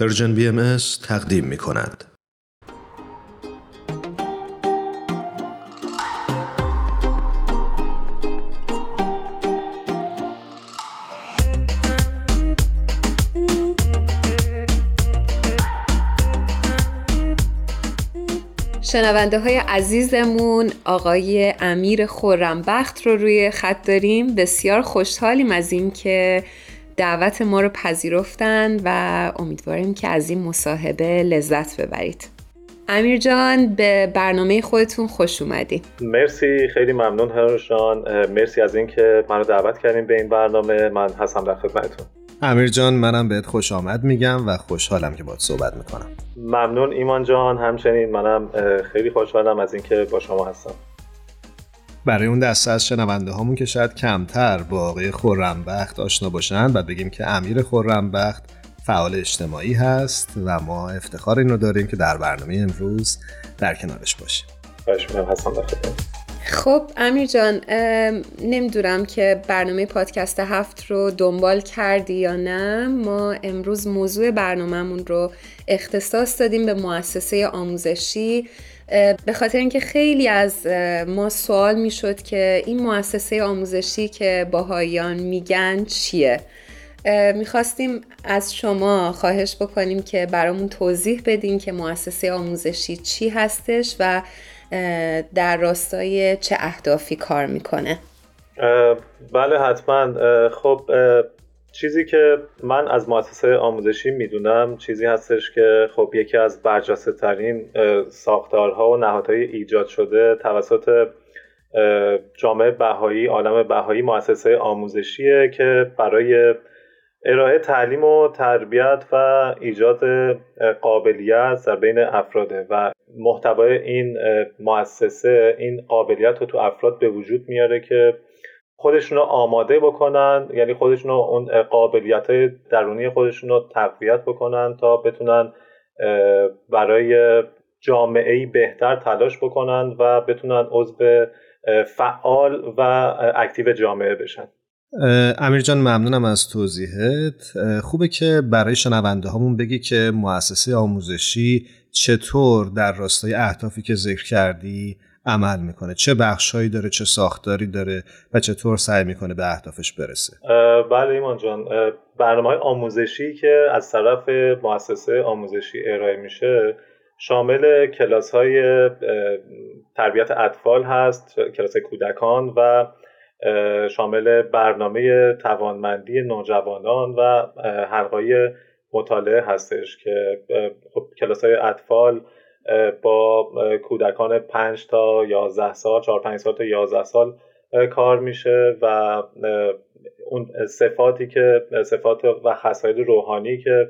پرژن بی ام تقدیم می کند. شنونده های عزیزمون آقای امیر خورمبخت رو روی خط داریم بسیار خوشحالیم از اینکه دعوت ما رو پذیرفتن و امیدواریم که از این مصاحبه لذت ببرید. امیر جان به برنامه خودتون خوش اومدین مرسی خیلی ممنون هرش جان. مرسی از اینکه منو دعوت کردیم به این برنامه. من هستم در خدمتتون. امیر جان منم بهت خوش آمد میگم و خوشحالم که باید صحبت می‌کنم. ممنون ایمان جان. همچنین منم خیلی خوشحالم از اینکه با شما هستم. برای اون دسته از شنونده هامون که شاید کمتر با آقای خورمبخت آشنا باشن و بگیم که امیر خورمبخت فعال اجتماعی هست و ما افتخار این رو داریم که در برنامه امروز در کنارش باشیم. خب امیر جان نمی‌دونم که برنامه پادکست هفت رو دنبال کردی یا نه. ما امروز موضوع برنامهمون رو اختصاص دادیم به مؤسسه آموزشی. به خاطر اینکه خیلی از ما سوال می‌شد که این مؤسسه آموزشی که باهایان میگن چیه؟ می‌خواستیم از شما خواهش بکنیم که برامون توضیح بدین که مؤسسه آموزشی چی هستش و در راستای چه اهدافی کار می‌کنه. بله حتما. خب چیزی که من از مؤسسه آموزشی می‌دونم چیزی هستش که خب یکی از برجسته ترین ساختارها و نهادهای ایجاد شده توسط جامعه بهایی عالم بهایی مؤسسه آموزشیه که برای ارائه تعلیم و تربیت و ایجاد قابلیت در بین افراده و محتوای این مؤسسه این قابلیت رو تو افراد به وجود میاره که خودشون رو آماده بکنن یعنی خودشون اون قابلیت های درونی خودشون رو تقویت بکنن تا بتونن برای جامعه بهتر تلاش بکنن و بتونن عضو فعال و اکتیو جامعه بشن. امیر جان ممنونم از توضیحت. خوبه که برای شنونده هامون بگی که مؤسسه آموزشی چطور در راستای اهدافی که ذکر کردی عمل می‌کنه؟ چه بخشهایی داره چه ساختاری داره و چطور سعی می‌کنه به اهدافش برسه؟ بله ایمان جان. برنامه های آموزشی که از طرف مؤسسه آموزشی ارائه میشه شامل کلاس های تربیت اطفال هست کلاس کودکان و شامل برنامه توانمندی نوجوانان و حلقای مطالعه هستش که خب کلاس های اطفال با کودکان 5 تا 11 سال 4 5 سال تا 11 سال کار میشه و اون صفاتی که صفات و خصایل روحانی که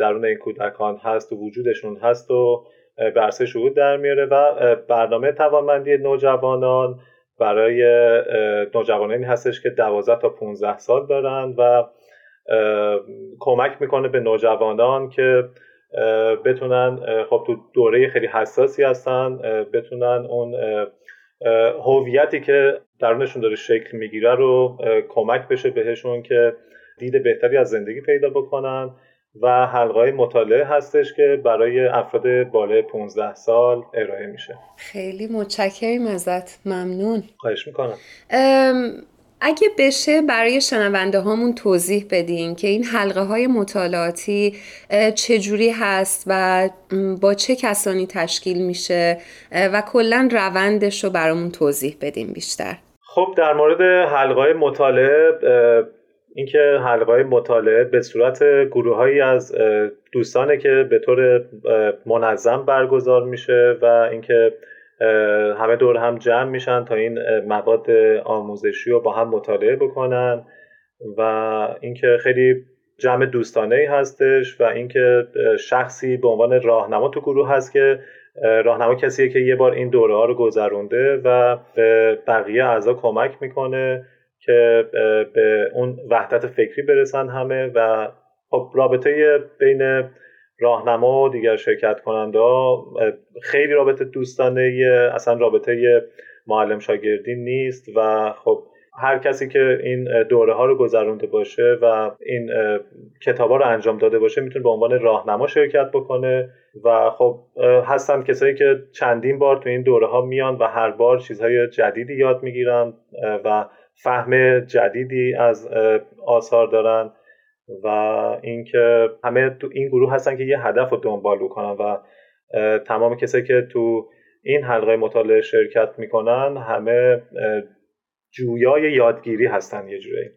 درون این کودکان هست و وجودشون هست و به عرصه شهود در میاره و برنامه توانمندی نوجوانان برای نوجوانانی هستش که 12 تا 15 سال دارن و کمک می‌کنه به نوجوانان که بتونن خب تو دوره خیلی حساسی هستن بتونن اون هویتی که درونشون داره شکل می‌گیره رو کمک بشه بهشون که دید بهتری از زندگی پیدا بکنن. و حلقه مطالعه هستش که برای افراد بالای 15 سال ارائه میشه. خیلی متشکرم ازت. ممنون. خواهش می‌کنم. اگه بشه برای شنونده هامون توضیح بدین که این حلقه های مطالعاتی چجوری هست و با چه کسانی تشکیل میشه و کلا روندش رو برامون توضیح بدین بیشتر. خب در مورد حلقه های مطالعه اینکه حلقه های مطالعه به صورت گروههایی از دوستانه که به طور منظم برگزار میشه و اینکه همه دور هم جمع میشن تا این مواد آموزشی رو با هم مطالعه بکنن و اینکه خیلی جمع دوستانه ای هستش و اینکه شخصی به عنوان راهنما تو گروه هست که راهنما کسیه که یه بار این دوره ها رو گذرونده و به بقیه اعضا کمک می‌کنه. که به اون وحدت فکری برسن همه و خب رابطه بین راهنما و دیگر شرکت کننده خیلی رابطه دوستانه اصلا رابطه معلم شاگردی نیست و خب هر کسی که این دوره ها رو گذرونده باشه و این کتاب ها رو انجام داده باشه می‌تونه به عنوان راهنما شرکت بکنه و خب هستن کسایی که چندین بار تو این دوره ها میان و هر بار چیزهای جدیدی یاد می‌گیرن و فهم جدیدی از آثار دارن و اینکه همه تو این گروه هستن که یه هدف رو دنبال بکنن و تمام کسایی که تو این حلقه مطالعه شرکت می‌کنن همه جویای یادگیری هستن یه جوری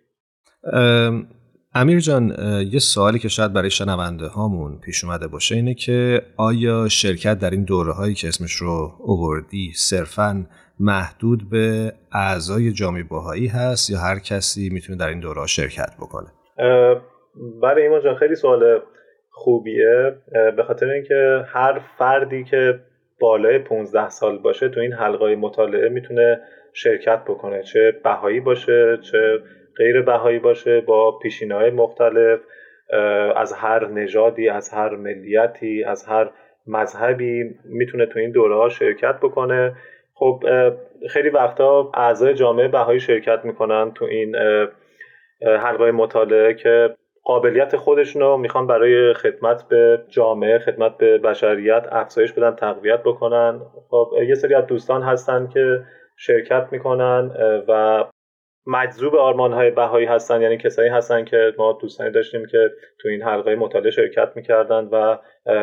امیر جان یه سوالی که شاید برای شنونده هامون پیش اومده باشه اینه که آیا شرکت در این دوره هایی که اسمش رو اووردی صرفا محدود به اعضای جامعه باهایی هست یا هر کسی می‌تونه در این دوره ها شرکت بکنه؟ برای ایمان جان خیلی سوال خوبیه. به خاطر اینکه هر فردی که بالای 15 سال باشه تو این حلقه مطالعه می‌تونه شرکت بکنه چه بهایی باشه چه غیر بهایی باشه با های مختلف از هر نژادی از هر ملیتی از هر مذهبی می‌تونه تو این دوره ها شرکت بکنه. خب خیلی وقتا اعضای جامعه بهایی شرکت می‌کنن تو این حلقه مطالعه که قابلیت خودشون رو می‌خوان برای خدمت به جامعه خدمت به بشریت افزایش بدن تقویت بکنن. خب یه سری از دوستان هستن که شرکت می‌کنن و مجذوب آرمان های بهایی هستن یعنی کسایی هستن که ما دوستانی داشتیم که تو این حلقه مطالعه شرکت می‌کردن و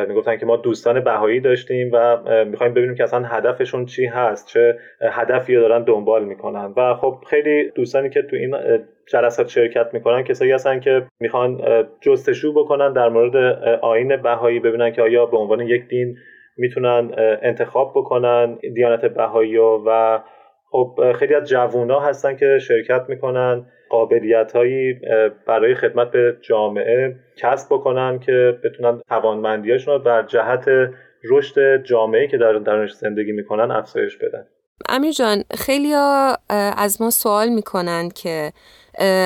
می‌گفتن که ما دوستان بهایی داشتیم و می‌خوایم ببینیم که اصلا هدفشون چی هست چه هدفی رو دارن دنبال می‌کنن. و خب خیلی دوستانی که تو این جلسات شرکت می‌کنن کسایی هستن که می‌خوان جستجو بکنن در مورد آین بهایی ببینن که آیا به عنوان یک دین می‌تونن انتخاب بکنن دیانت بهایی و خب خیلی از جوونا هستن که شرکت می‌کنن قابلیت هایی برای خدمت به جامعه کسب بکنن که بتونن توانمندیاشون رو بر جهت رشد جامعه که در درونش زندگی می‌کنن افزایش بدن امیر جان خیلی از ما سوال می‌کنن که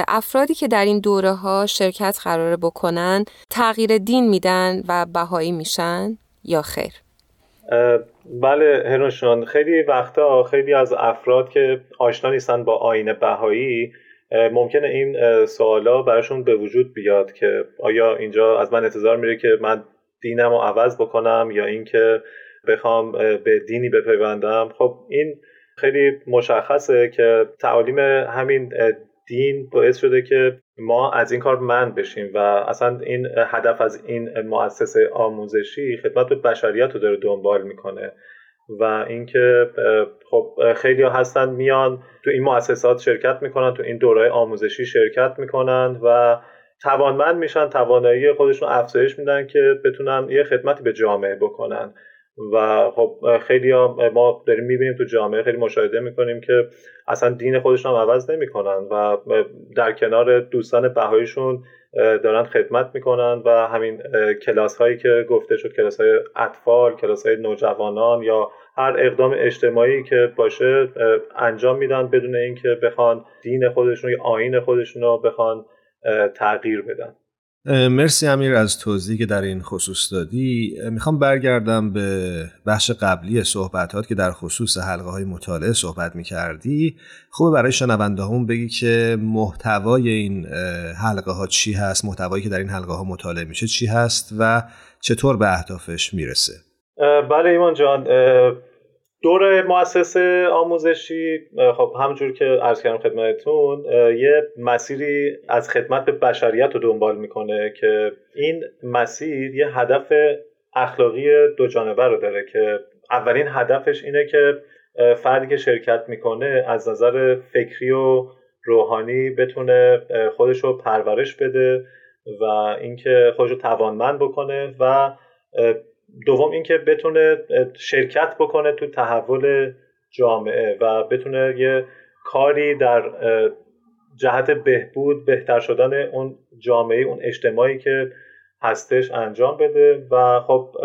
افرادی که در این دوره ها شرکت قراره بکنن تغییر دین میدن و بهایی میشن یا خیر؟ بله هرونشان خیلی وقتا خیلی از افراد که آشنا نیستن با آین بهایی ممکنه این سوالا براشون به وجود بیاد که آیا اینجا از من انتظار میره که من دینم رو عوض بکنم یا اینکه بخوام به دینی بپیوندم. خب این خیلی مشخصه که تعالیم همین دین باعث شده که ما از این کار من بشیم و اصلا این هدف از این مؤسسه آموزشی خدمت به بشریت رو داره دنبال می‌کنه و اینکه خب خیلی هستن میان تو این مؤسسات شرکت می‌کنن تو این دوره آموزشی شرکت می‌کنن و توانمند میشن توانایی خودشون افزایش میدن که بتونن یه خدمتی به جامعه بکنن. و خب خیلی ما داریم می‌بینیم تو جامعه خیلی مشاهده می‌کنیم که اصلا دین خودشون هم عوض نمی‌کنن و در کنار دوستان بهاییشون دارن خدمت می‌کنن و همین کلاس هایی که گفته شد کلاس های اطفال کلاس های نوجوانان یا هر اقدام اجتماعی که باشه انجام میدن بدون اینکه بخوان دین خودشون یا آین خودشون رو بخوان تغییر بدن. مرسی امیر از توضیحی که در این خصوص دادی. می‌خوام برگردم به بخش قبلی صحبتات که در خصوص حلقه های مطالعه صحبت می‌کردی. خوبه برای شنونده همون بگی که محتوای این حلقه ها چی هست محتوایی که در این حلقه ها مطالعه میشه چی هست و چطور به اهدافش می‌رسه. بله ایمان جان دور مؤسسه آموزشی خب همونجور که عرض کردم خدمتتون یه مسیری از خدمت به بشریت رو دنبال می‌کنه که این مسیر یه هدف اخلاقی دو جانبه رو داره که اولین هدفش اینه که فردی که شرکت می‌کنه از نظر فکری و روحانی بتونه خودش رو پرورش بده و اینکه خودش رو توانمند بکنه و دوم اینکه بتونه شرکت بکنه تو تحول جامعه و بتونه یه کاری در جهت بهبود بهتر شدن اون جامعه اون اجتماعی که هستش انجام بده. و خب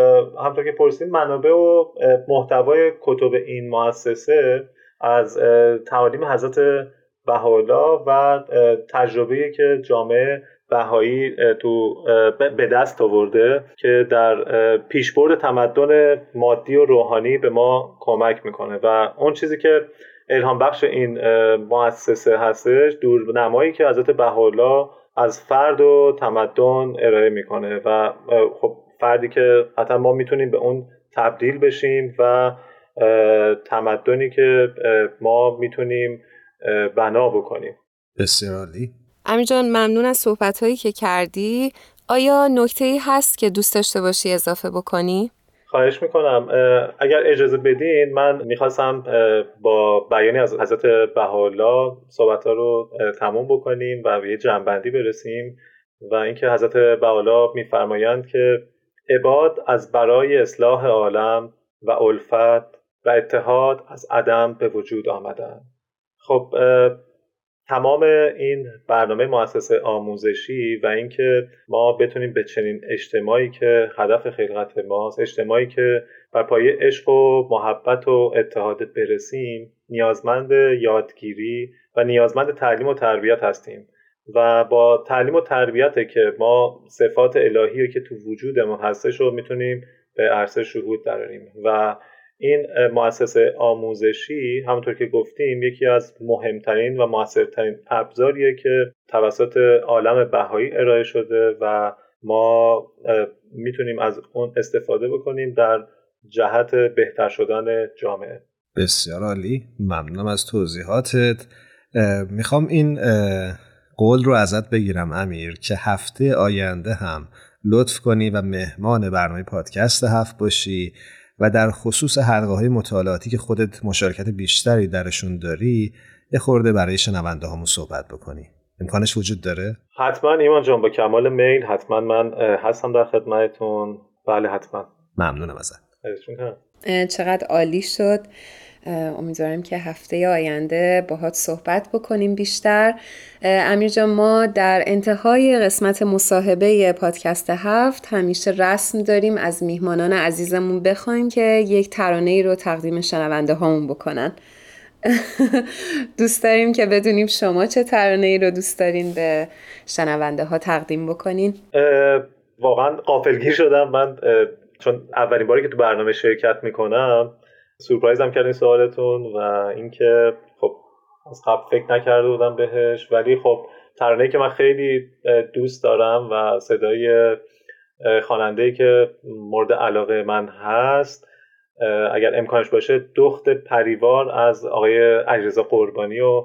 همطور که پرسید منابع و محتوای کتب این مؤسسه از تعالیم حضرت بهاءالله و تجربه که جامعه بهایی تو به دست آورده که در پیشبرد تمدن مادی و روحانی به ما کمک می‌کنه. و اون چیزی که الهام بخش این مؤسسه هستش دورنمایی که حضرت بهاءالله از فرد و تمدن ارائه می‌کنه. و خب فردی که حتی ما می‌تونیم به اون تبدیل بشیم و تمدنی که ما می‌تونیم بنا بکنیم. بسیار عالی. امیر ممنون از صحبت هایی که کردی. آیا نکته ای هست که دوست داشته باشی اضافه بکنی؟ خواهش می‌کنم. اگر اجازه بدین من می‌خواستم با بیانی از حضرت بهاءالله صحبت ها رو تموم بکنیم و به یه جنبندی برسیم و اینکه حضرت بهاءالله میفرمایند که عباد از برای اصلاح عالم و الفت و اتحاد از عدم به وجود آمدن. خب تمام این برنامه مؤسسه آموزشی و اینکه ما بتونیم به چنین اجتماعی که هدف خلقت ماست اجتماعی که بر پایه عشق و محبت و اتحاد برسیم نیازمند یادگیری و نیازمند تعلیم و تربیت هستیم. و با تعلیم و تربیت که ما صفات الهی که تو وجودمون هستش رو می‌تونیم به عرصه شهود دراریم. و این مؤسسه آموزشی همونطور که گفتیم یکی از مهمترین و موثرترین ابزاریه که توسط عالم بهایی ارائه شده و ما می‌تونیم از اون استفاده بکنیم در جهت بهتر شدن جامعه. بسیار عالی. ممنونم از توضیحاتت. می‌خوام این قول رو ازت بگیرم امیر که هفته آینده هم لطف کنی و مهمان برنامه پادکست هفت باشی. و در خصوص حلقه های مطالعاتی که خودت مشارکت بیشتری درشون داری یه خورده برای شنونده همون صحبت بکنی. امکانش وجود داره؟ حتما. ایمان جان با کمال میل حتما من هستم در خدمتتون. بله حتما. ممنونم ازت. چقدر عالی شد. امیدوارم که هفته آینده باهات صحبت بکنیم بیشتر. امیر جان ما در انتهای قسمت مصاحبه پادکست هفت همیشه رسم داریم از میهمانان عزیزمون بخوایم که یک ترانه ای رو تقدیم شنونده هامون بکنن. دوست داریم که بدونیم شما چه ترانه ای رو دوست دارین به شنونده ها تقدیم بکنین. واقعا قافلگیر شدم. من چون اولین باری که تو برنامه شرکت می‌کنم سورپرایز هم کردین سوالتون و اینکه خب از قبل فکر نکرده بودم بهش ولی خب ترانه که من خیلی دوست دارم و صدای خواننده که مورد علاقه من هست اگر امکانش باشه دخت پریوار از آقای اجرزا قربانی و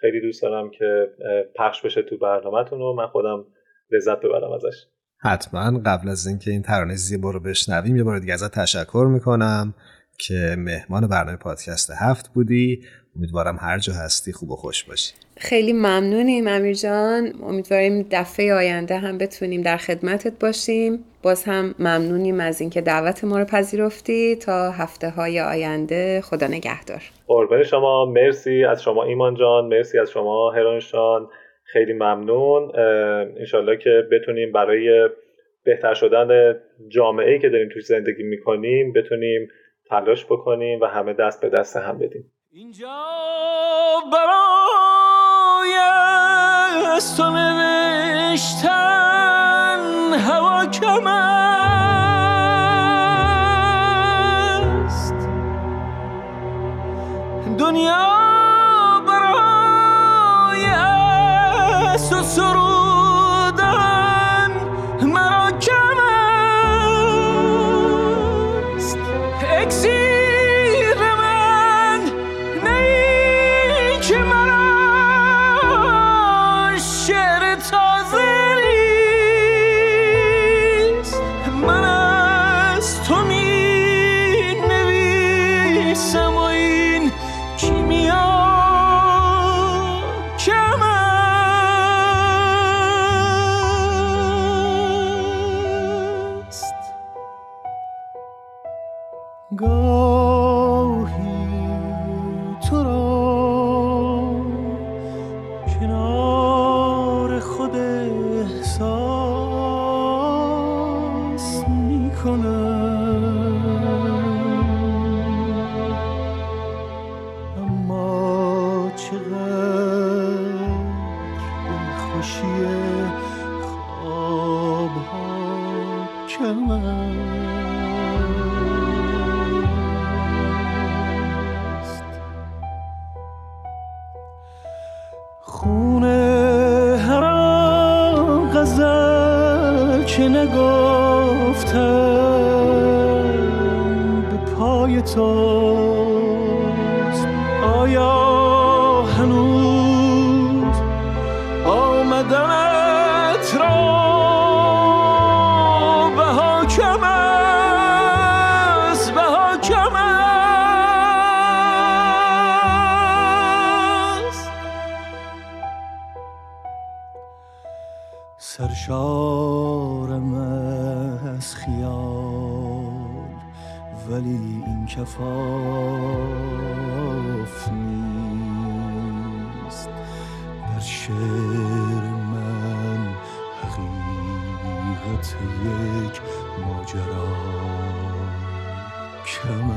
خیلی دوست دارم که پخش بشه تو برنامهتون و من خودم لذت ببرم ازش. حتما. قبل از اینکه این ترانه زیبا رو بشنویم یه بار دیگه ازت تشکر می‌کنم. که مهمان برنامه پادکست هفت بودی. امیدوارم هر جا هستی خوب و خوش باشی. خیلی ممنونیم امیر جان. امیدواریم دفعه آینده هم بتونیم در خدمتت باشیم. باز هم ممنونیم از اینکه دعوت ما رو پذیرفتی تا هفته های آینده. خدا نگهدار. قربان شما. مرسی از شما ایمان جان. مرسی از شما هرانشان خیلی ممنون. انشالله که بتونیم برای بهتر شدن جامعه ای که داریم توش زندگی می‌کنیم بتونیم تلاش بکنیم و همه دست به دست هم بدیم. اینجا برای که نگفتم به پای تو. سرشارم از خیال ولی این کفاف نیست. در شعر من حقیقت یک ماجرا کم